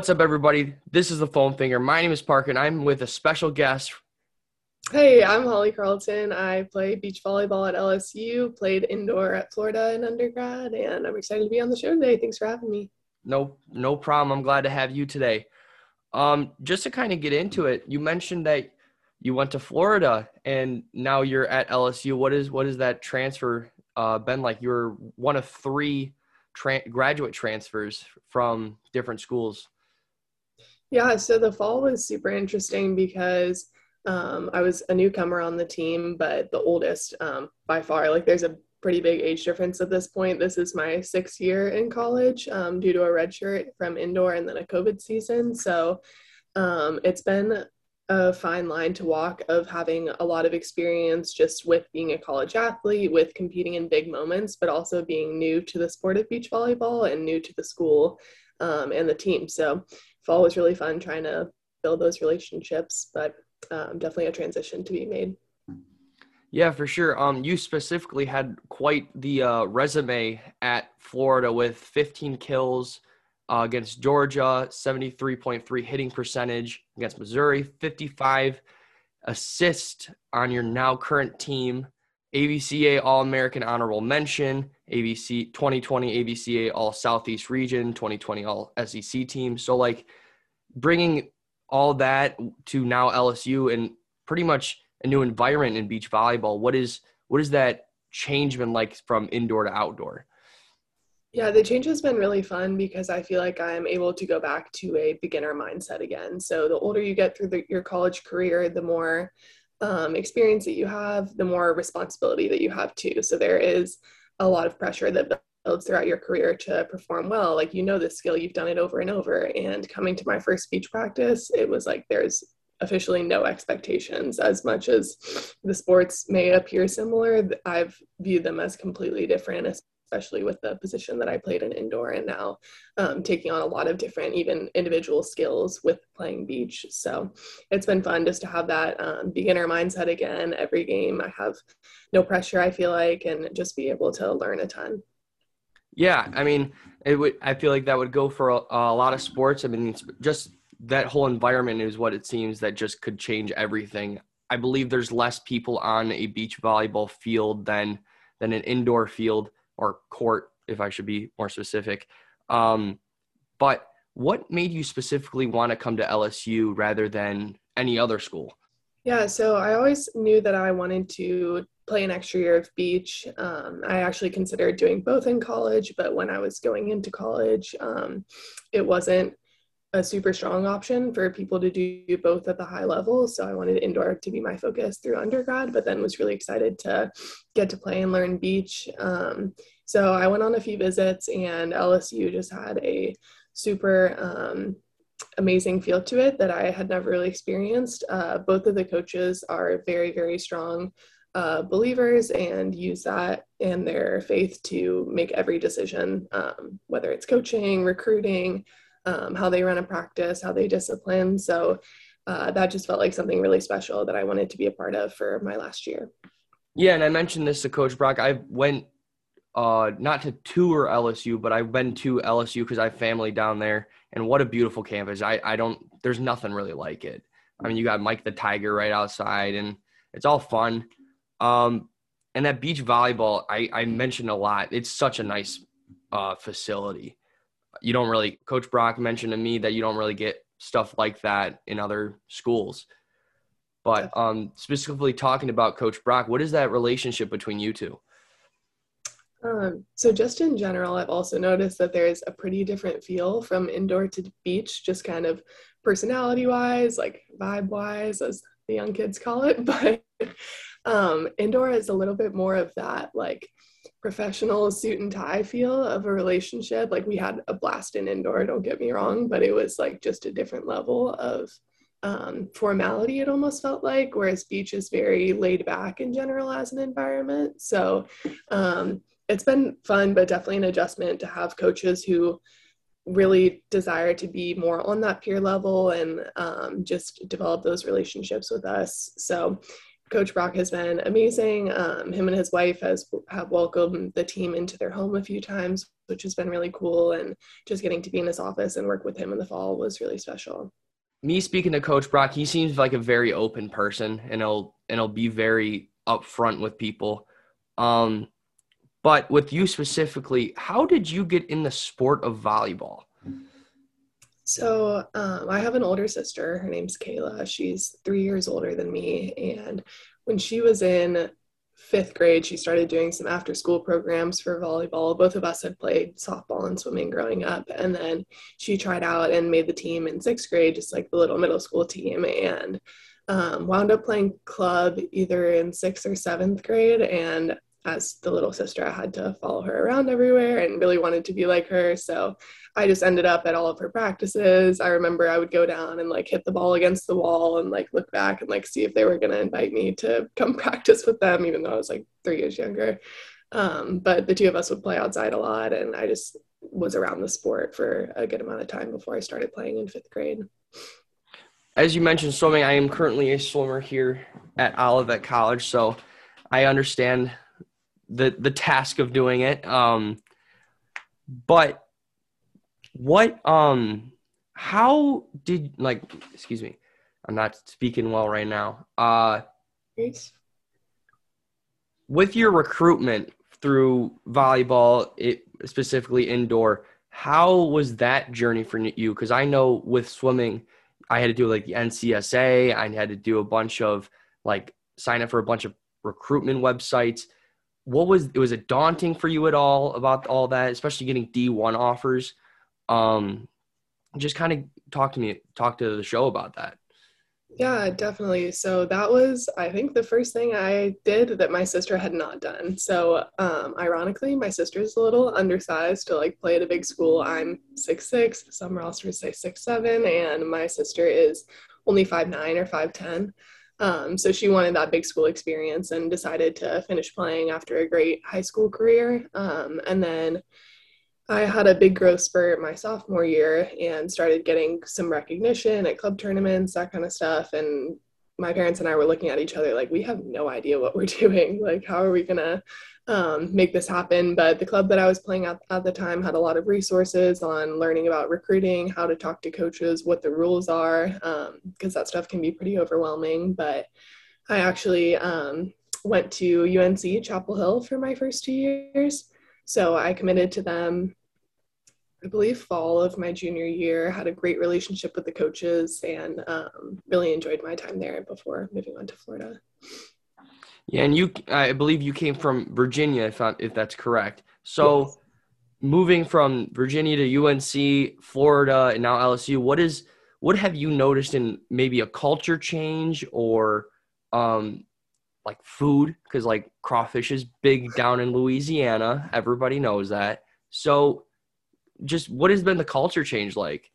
What's up, everybody? This is the Foam Finger. My name is Parker, and I'm with a special guest. Hey, I'm Holly Carlton. I play beach volleyball at LSU, played indoor at Florida in undergrad, and I'm excited to be on the show today. Thanks for having me. No, no problem. I'm glad to have you today. Um, just to kind of get into it, you mentioned that you went to Florida and now you're at LSU. What is what is that transfer uh, been like? You're one of three tra- graduate transfers from different schools. Yeah, so the fall was super interesting because um, I was a newcomer on the team, but the oldest um, by far. Like, there's a pretty big age difference at this point. This is my sixth year in college um, due to a red shirt from indoor and then a COVID season. So um, it's been a fine line to walk of having a lot of experience just with being a college athlete, with competing in big moments, but also being new to the sport of beach volleyball and new to the school um, and the team. So fall was really fun trying to build those relationships, but um, definitely a transition to be made. Yeah, for sure. Um, you specifically had quite the uh, resume at Florida with 15 kills, uh, against Georgia, 73.3 hitting percentage against Missouri, 55 assist on your now current team, ABCA All American Honorable Mention, ABC 2020 ABCA All Southeast Region, 2020 All SEC team. So, like, bringing all that to now LSU and pretty much a new environment in beach volleyball. What is what is that change been like from indoor to outdoor? Yeah, the change has been really fun because I feel like I'm able to go back to a beginner mindset again. So the older you get through the, your college career, the more um, experience that you have, the more responsibility that you have too. So there is a lot of pressure that builds throughout your career to perform well. Like you know the skill, you've done it over and over. And coming to my first speech practice, it was like there's officially no expectations as much as the sports may appear similar i've viewed them as completely different especially with the position that I played in indoor and now um, taking on a lot of different, even individual skills with playing beach. So it's been fun just to have that um, beginner mindset again. Every game, I have no pressure, I feel like, and just be able to learn a ton. Yeah, I mean, it would. I feel like that would go for a, a lot of sports. I mean, just that whole environment is what it seems that just could change everything. I believe there's less people on a beach volleyball field than than an indoor field or court, if I should be more specific. Um, but what made you specifically want to come to LSU rather than any other school? Yeah, so I always knew that I wanted to play an extra year of beach. Um, I actually considered doing both in college, but when I was going into college, um, it wasn't a super strong option for people to do both at the high level. So I wanted indoor to be my focus through undergrad, but then was really excited to get to play and learn beach. Um, so I went on a few visits, and LSU just had a super um, amazing feel to it that I had never really experienced. Uh, both of the coaches are very, very strong uh, believers and use that and their faith to make every decision, um, whether it's coaching, recruiting, um, how they run a practice, how they discipline. So uh, that just felt like something really special that I wanted to be a part of for my last year. Yeah, and I mentioned this to Coach Brock. I went uh, not to tour LSU, but I've been to LSU because I have family down there, and what a beautiful campus. I I don't there's nothing really like it. I mean, you got Mike the Tiger right outside, and it's all fun. Um, and that beach volleyball, I I mentioned a lot. It's such a nice uh, facility you don't really coach brock mentioned to me that you don't really get stuff like that in other schools. But um, specifically talking about coach brock what is that relationship between you two? Um, so just in general i've also noticed that there's a pretty different feel from indoor to beach just kind of personality wise like vibe wise as the young kids call it. But um, indoor is a little bit more of that like professional suit and tie feel of a relationship. Like we had a blast in indoor, don't get me wrong, but it was like just a different level of um, formality, it almost felt like, whereas beach is very laid back in general as an environment. So um, it's been fun, but definitely an adjustment to have coaches who really desire to be more on that peer level and um, just develop those relationships with us. So Coach Brock has been amazing. Um, him and his wife has have welcomed the team into their home a few times, which has been really cool. And just getting to be in his office and work with him in the fall was really special. Me speaking to Coach Brock, he seems like a very open person, and he'll and he'll be very upfront with people. Um, but with you specifically, how did you get in the sport of volleyball? So um, I have an older sister. Her name's Kayla. She's three years older than me. And when she was in fifth grade, she started doing some after school programs for volleyball. Both of us had played softball and swimming growing up. And then she tried out and made the team in sixth grade, just like the little middle school team. And um, wound up playing club either in sixth or seventh grade. And as the little sister, I had to follow her around everywhere and really wanted to be like her. So I just ended up at all of her practices. I remember I would go down and like hit the ball against the wall and like look back and like see if they were going to invite me to come practice with them, even though I was like three years younger. Um, but the two of us would play outside a lot, and I just was around the sport for a good amount of time before I started playing in fifth grade. As you mentioned swimming, I am currently a swimmer here at Olivet College, so I understand the the task of doing it. Um, but what um how did like excuse me i'm not speaking well right now. Uh with your recruitment through volleyball it specifically indoor how was that journey for you? Because i know with swimming i had to do like the ncsa i had to do a bunch of like sign up for a bunch of recruitment websites what was it was it daunting for you at all about all that especially getting d1 offers? Um just kind of talk to me talk to the show about that. Yeah definitely. So that was i think the first thing i did that my sister had not done. So um, ironically my sister's a little undersized to like play at a big school. I'm six six some rosters say six seven and my sister is only five nine or five ten um, so she wanted that big school experience and decided to finish playing after a great high school career. Um, and then I had a big growth spurt my sophomore year and started getting some recognition at club tournaments, that kind of stuff. And my parents and I were looking at each other like, we have no idea what we're doing. Like, how are we going to um, make this happen. But the club that I was playing at at the time had a lot of resources on learning about recruiting, how to talk to coaches, what the rules are, because um, that stuff can be pretty overwhelming. But I actually um, went to UNC Chapel Hill for my first two years. So I committed to them, I believe, fall of my junior year, had a great relationship with the coaches, and um, really enjoyed my time there before moving on to Florida. Yeah, and you, I believe you came from Virginia, if if that's correct. So, yes. moving from Virginia to UNC, Florida, and now LSU, what is what have you noticed in maybe a culture change or um, like food? Because like crawfish is big down in Louisiana, everybody knows that. So, just what has been the culture change like?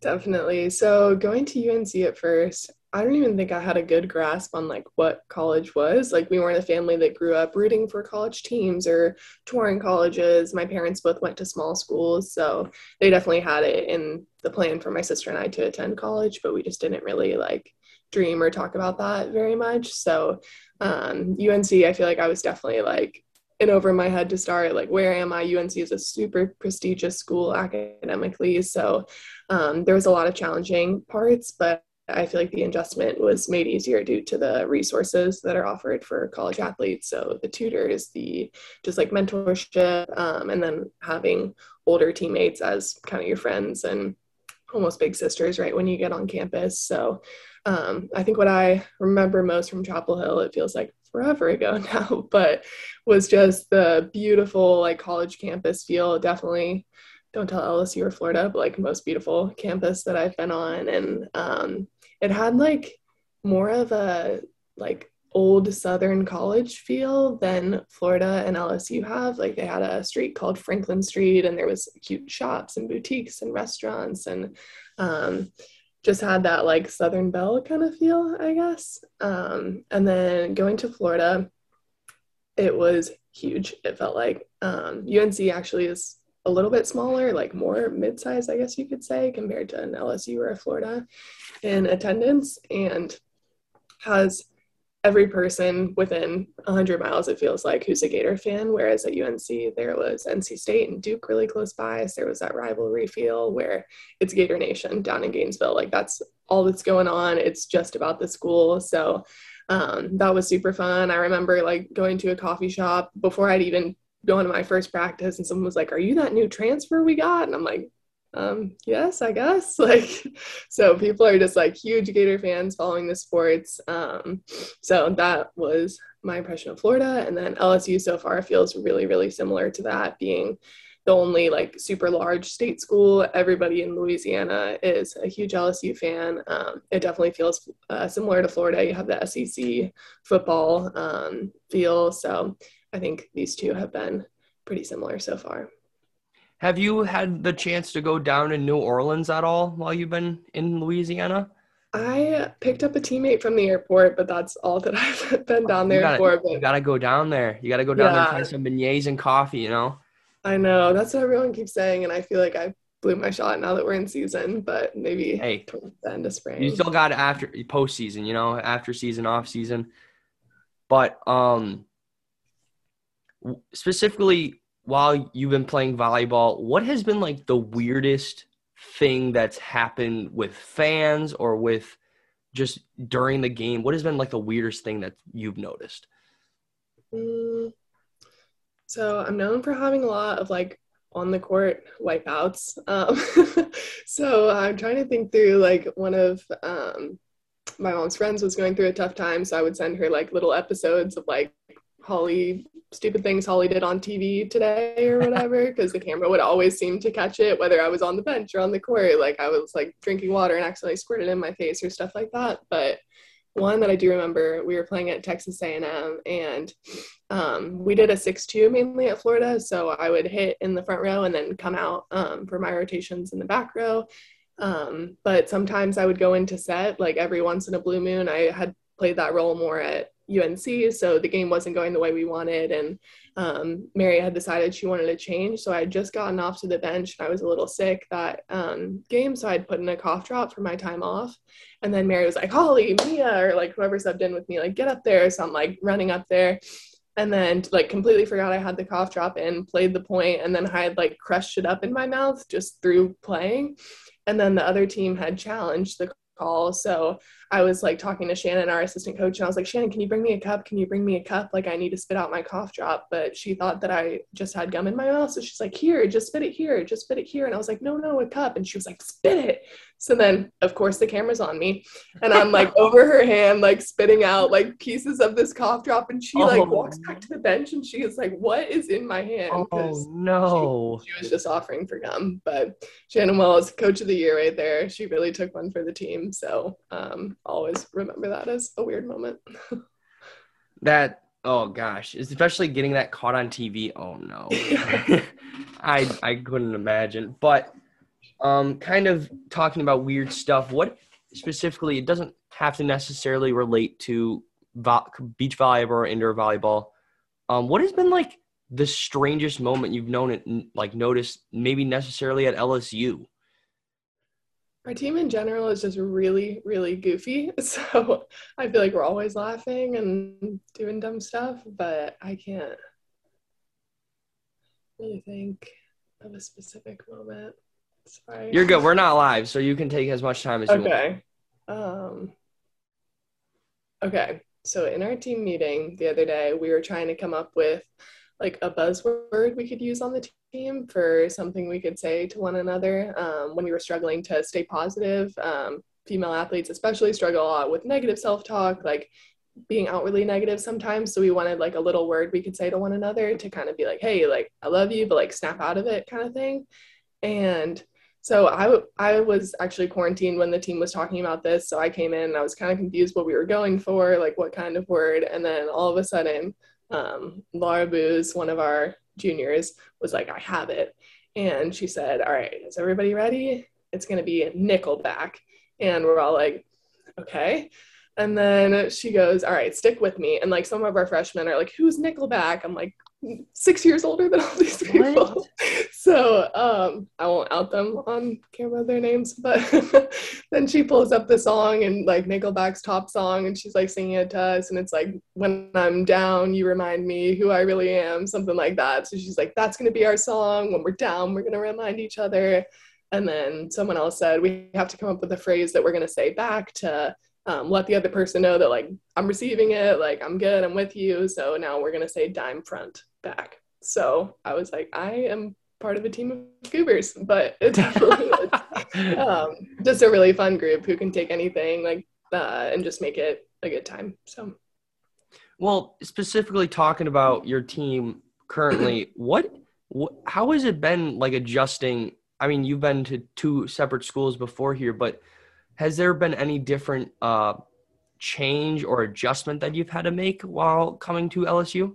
Definitely. So going to UNC at first, I don't even think I had a good grasp on like what college was. Like we weren't a family that grew up rooting for college teams or touring colleges. My parents both went to small schools, so they definitely had it in the plan for my sister and I to attend college, but we just didn't really like dream or talk about that very much. So um, UNC, I feel like I was definitely like in over my head to start like where am i unc is a super prestigious school academically so um, there was a lot of challenging parts but I feel like the adjustment was made easier due to the resources that are offered for college athletes. So the tutors, the just like mentorship, um, and then having older teammates as kind of your friends and almost big sisters, right, when you get on campus. So um, I think what I remember most from Chapel Hill, it feels like forever ago now, but was just the beautiful like college campus feel. Definitely don't tell LSU or Florida, but like most beautiful campus that I've been on. And um, it had like more of a like old southern college feel than Florida and LSU have. Like they had a street called Franklin Street and there was cute shops and boutiques and restaurants and um, just had that like Southern Belle kind of feel, I guess. Um, and then going to Florida, it was huge. It felt like um, UNC actually is a little bit smaller, like more mid-sized, I guess you could say, compared to an LSU or a Florida in attendance, and has every person within 100 miles, it feels like, who's a Gator fan. Whereas at UNC, there was NC State and Duke really close by. So there was that rivalry feel where it's Gator Nation down in Gainesville. Like that's all that's going on. It's just about the school. So um, that was super fun. I remember like going to a coffee shop before I'd even gone to my first practice, and someone was like, Are you that new transfer we got? And I'm like, um, yes, I guess. Like, so people are just like huge Gator fans following the sports. Um, so that was my impression of Florida. And then LSU so far feels really, really similar to that, being the only like super large state school. Everybody in Louisiana is a huge LSU fan. Um, it definitely feels uh, similar to Florida. You have the SEC football um, feel. So I think these two have been pretty similar so far. Have you had the chance to go down in New Orleans at all while you've been in Louisiana? I picked up a teammate from the airport, but that's all that I've been down there you gotta, for. But you gotta go down there. You gotta go down yeah. there and try some beignets and coffee. You know. I know that's what everyone keeps saying, and I feel like I blew my shot now that we're in season. But maybe hey, the end of spring. You still got after postseason. You know, after season, off season. But um, specifically while you've been playing volleyball, what has been like the weirdest thing that's happened with fans or with just during the game? What has been like the weirdest thing that you've noticed? Mm, so I'm known for having a lot of like on the court wipeouts. Um, so I'm trying to think through like one of um, my mom's friends was going through a tough time, so I would send her like little episodes of like Holly stupid things Holly did on TV today or whatever, because the camera would always seem to catch it, whether I was on the bench or on the court. Like I was like drinking water and accidentally squirted in my face or stuff like that. But one that I do remember, we were playing at Texas A&M, and um, we did a six-two mainly at Florida. So I would hit in the front row and then come out um, for my rotations in the back row. Um, but sometimes I would go into set, like every once in a blue moon. I had played that role more at UNC, so the game wasn't going the way we wanted. And um, Mary had decided she wanted to change. So I had just gotten off to the bench and I was a little sick that um, game. So I'd put in a cough drop for my time off. And then Mary was like, Holly, Mia, or like whoever subbed in with me, like, get up there. So I'm like running up there. And then like completely forgot I had the cough drop in, played the point, and then I had like crushed it up in my mouth just through playing. And then the other team had challenged the call. So I was like talking to Shannon, our assistant coach, and I was like, Shannon, can you bring me a cup? Can you bring me a cup? Like, I need to spit out my cough drop. But she thought that I just had gum in my mouth. So she's like, Here, just spit it here, just spit it here. And I was like, No, no, a cup. And she was like, Spit it. So then, of course, the camera's on me, and I'm like over her hand, like spitting out like pieces of this cough drop. And she like oh. walks back to the bench, and she is like, "What is in my hand?" Oh no! She, she, was just offering for gum. But Shannon Wells, coach of the year, right there. She really took one for the team. So um, always remember that as a weird moment. that oh gosh, especially getting that caught on TV. Oh no, I I couldn't imagine, but um, kind of talking about weird stuff. What specifically? It doesn't have to necessarily relate to vo- beach volleyball or indoor volleyball. Um, what has been like the strangest moment you've known it, like noticed, maybe necessarily at LSU? Our team in general is just really, really goofy. So I feel like we're always laughing and doing dumb stuff, but I can't really think of a specific moment. Sorry. You're good. We're not live, so you can take as much time as you okay. want. Um, okay. So in our team meeting the other day, we were trying to come up with like a buzzword we could use on the team for something we could say to one another um, when we were struggling to stay positive. Um, female athletes especially struggle a lot with negative self-talk, like being outwardly negative sometimes. So we wanted like a little word we could say to one another to kind of be like, hey, like I love you, but like snap out of it kind of thing. And so I, I was actually quarantined when the team was talking about this. So I came in and I was kind of confused what we were going for, like what kind of word. And then all of a sudden, um, Laura Booz, one of our juniors, was like, I have it. And she said, All right, is everybody ready? It's going to be Nickelback. And we're all like, Okay. And then she goes, All right, stick with me. And like some of our freshmen are like, Who's Nickelback? I'm like, six years older than all these people. so um, I won't out them on camera their names, but then she pulls up the song and like Nickelback's top song, and she's like singing it to us, and it's like when I'm down, you remind me who I really am, something like that. So she's like, that's gonna be our song. When we're down, we're gonna remind each other. And then someone else said we have to come up with a phrase that we're gonna say back to um, let the other person know that like I'm receiving it, like I'm good, I'm with you. So now we're gonna say dime front back. So I was like, I am part of a team of goobers, but it definitely is um, just a really fun group who can take anything like uh, and just make it a good time. So, well, specifically talking about your team currently, what, what how has it been like adjusting? I mean, you've been to two separate schools before here, but has there been any different uh, change or adjustment that you've had to make while coming to LSU?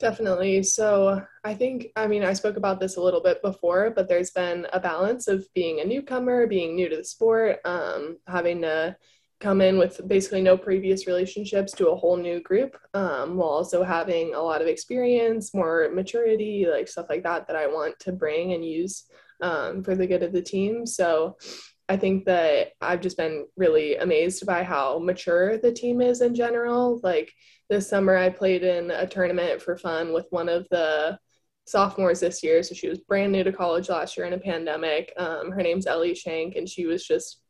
Definitely. So I think, I mean, I spoke about this a little bit before, but there's been a balance of being a newcomer, being new to the sport, um, having to come in with basically no previous relationships to a whole new group, um, while also having a lot of experience, more maturity, like stuff like that, that I want to bring and use um, for the good of the team. So I think that I've just been really amazed by how mature the team is in general. Like this summer, I played in a tournament for fun with one of the sophomores this year. So she was brand new to college last year in a pandemic. Um, her name's Ellie Shank, and she was just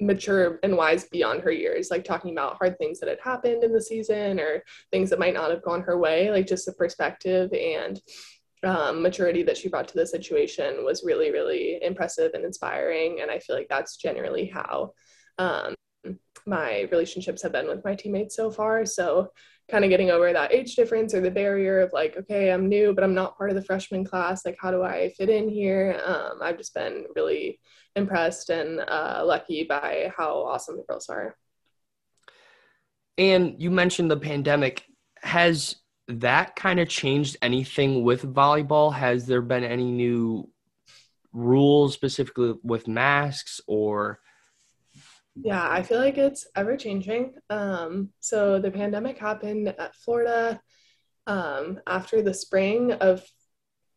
mature and wise beyond her years, like talking about hard things that had happened in the season or things that might not have gone her way, like just the perspective and um, maturity that she brought to the situation was really, really impressive and inspiring. And I feel like that's generally how um, my relationships have been with my teammates so far. So, kind of getting over that age difference or the barrier of like, okay, I'm new, but I'm not part of the freshman class. Like, how do I fit in here? Um, I've just been really impressed and uh, lucky by how awesome the girls are. And you mentioned the pandemic. Has that kind of changed anything with volleyball? Has there been any new rules specifically with masks or? Yeah, I feel like it's ever changing. Um, so the pandemic happened at Florida um, after the spring of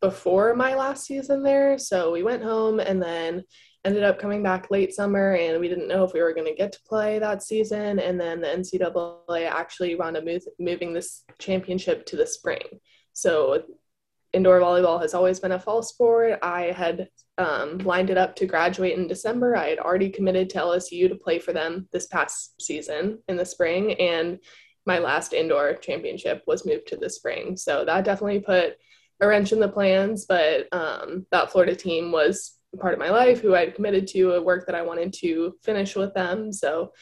before my last season there. So we went home and then ended up coming back late summer and we didn't know if we were going to get to play that season. And then the ncaa actually wound up move, moving this championship to the spring. So indoor volleyball has always been a fall sport. I had um, lined it up to graduate in december. I had already committed to lsu to play for them this past season in the spring. And my last indoor championship was moved to the spring. So that definitely put a wrench in the plans but um, that florida team was part of my life who I'd committed to a work that I wanted to finish with them. So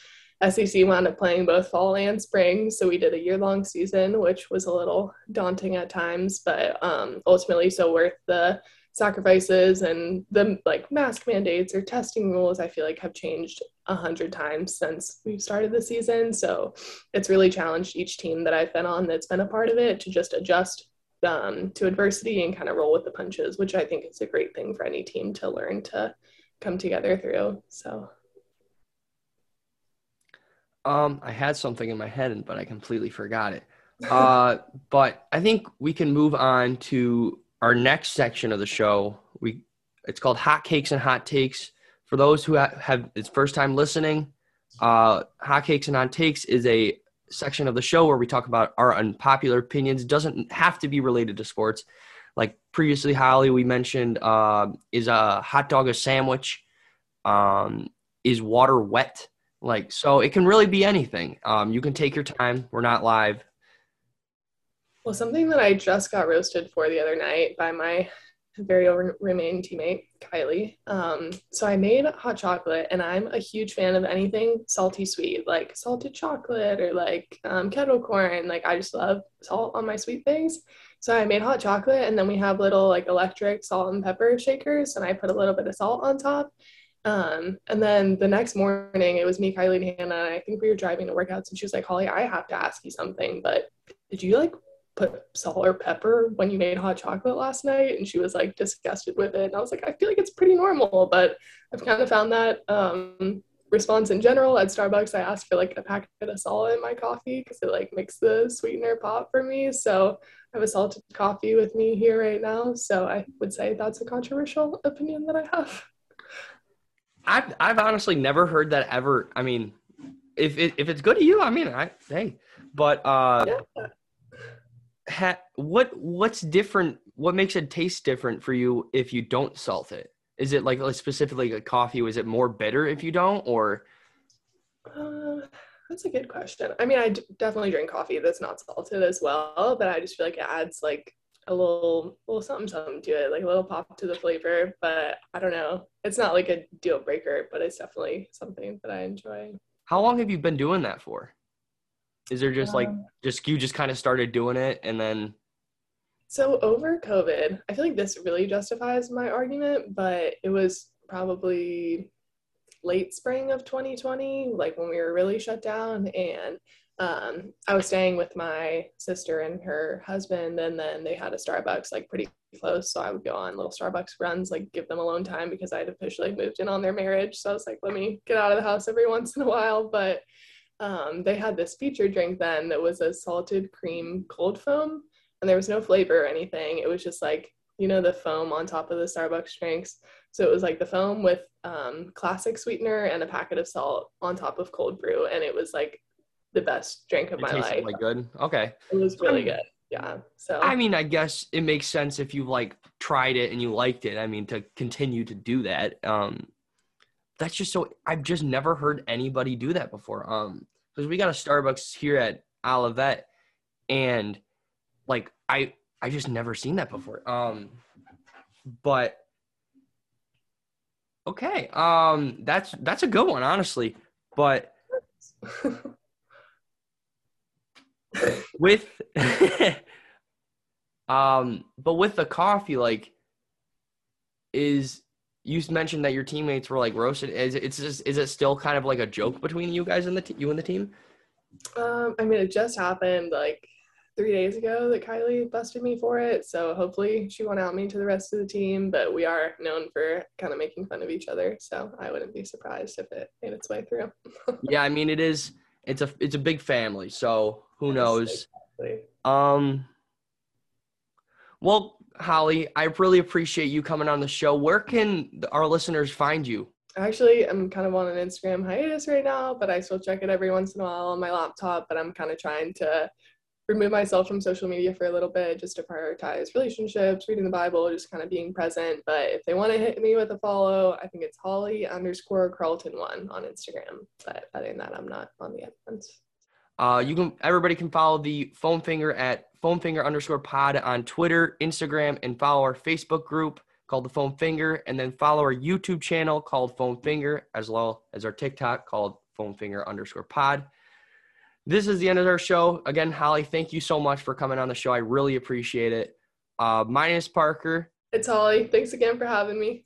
SEC wound up playing both fall and spring. So we did a year long season, which was a little daunting at times, but um, ultimately so worth the sacrifices and the like mask mandates or testing rules i feel like have changed a hundred times since we've started the season so it's really challenged each team that i've been on that's been a part of it to just adjust um, to adversity and kind of roll with the punches, which I think is a great thing for any team to learn to come together through. So. Um, I had something in my head, but I completely forgot it. Uh, but I think we can move on to our next section of the show. We it's called Hot Cakes and Hot Takes. For those who have, have it's first time listening, uh, Hot Cakes and Hot Takes is a section of the show where we talk about our unpopular opinions. Doesn't have to be related to sports. Like previously, Holly, we mentioned uh, is a hot dog a sandwich? Um, is water wet? Like, so it can really be anything. Um, you can take your time. We're not live. Well, something that I just got roasted for the other night by my very remaining teammate Kylie. Um, so I made hot chocolate, and I'm a huge fan of anything salty sweet, like salted chocolate or like um, kettle corn. Like I just love salt on my sweet things. So I made hot chocolate, and then we have little like electric salt and pepper shakers, and I put a little bit of salt on top. Um, and then the next morning, it was me, Kylie, and Hannah. And I think we were driving to workouts, and she was like, "Holly, I have to ask you something, but did you like put salt or pepper when you made hot chocolate last night and she was like disgusted with it and i was like i feel like it's pretty normal but i've kind of found that um, response in general at Starbucks. I asked for like a packet of salt in my coffee because it like makes the sweetener pop for me. So I have a salted coffee with me here right now. So I would say that's a controversial opinion that I have. I've I've honestly never heard that ever. I mean, if it, if it's good to you, I mean, I hey, but uh, yeah. Ha, what what's different? What makes it taste different for you if you don't salt it? Is it like, like specifically a coffee? Was it more bitter if you don't, or? Uh, that's a good question. I mean, I d- definitely drink coffee that's not salted as well, but I just feel like it adds like a little, little something, something to it, like a little pop to the flavor. But I don't know. It's not like a deal breaker, but it's definitely something that I enjoy. How long have you been doing that for? Is there just um, like just you just kind of started doing it and then so over COVID, I feel like this really justifies my argument, but it was probably late spring of 2020, like when we were really shut down. And um, I was staying with my sister and her husband, and then they had a Starbucks like pretty close. So I would go on little Starbucks runs, like give them alone time because I had officially moved in on their marriage. So I was like, let me get out of the house every once in a while. But um, they had this feature drink then that was a salted cream cold foam and there was no flavor or anything. It was just like, you know, the foam on top of the Starbucks drinks. So it was like the foam with um, classic sweetener and a packet of salt on top of cold brew. And it was like the best drink of it my life. Like good. Okay. It was really good. Yeah. So I mean, I guess it makes sense if you like tried it and you liked it. I mean, to continue to do that. Um, that's just so I've just never heard anybody do that before. Um, because we got a Starbucks here at Olivet, and like I I just never seen that before. Um, but okay, um, that's that's a good one, honestly. But with um, but with the coffee, like, is you mentioned that your teammates were like roasted. Is it, it's just is it still kind of like a joke between you guys and the t- you and the team? Um, I mean, it just happened like three days ago that Kylie busted me for it. So hopefully she won't out me to the rest of the team. But we are known for kind of making fun of each other. So I wouldn't be surprised if it made its way through. yeah, I mean it is it's a it's a big family, so who knows? Exactly. Um well, Holly, I really appreciate you coming on the show. Where can our listeners find you? Actually, I'm kind of on an Instagram hiatus right now, but I still check it every once in a while on my laptop. But I'm kind of trying to remove myself from social media for a little bit just to prioritize relationships, reading the Bible, just kind of being present. But if they want to hit me with a follow, I think it's Holly underscore Carlton one on Instagram. But other than that, I'm not on the other ones. Uh, you can everybody can follow the foam finger at foam finger underscore pod on Twitter, Instagram, and follow our Facebook group called the Foam Finger, and then follow our YouTube channel called Foam Finger, as well as our TikTok called Foam Finger underscore pod this is the end of our show. Again, Holly, thank you so much for coming on the show. I really appreciate it. Uh, is Parker. It's Holly. Thanks again for having me.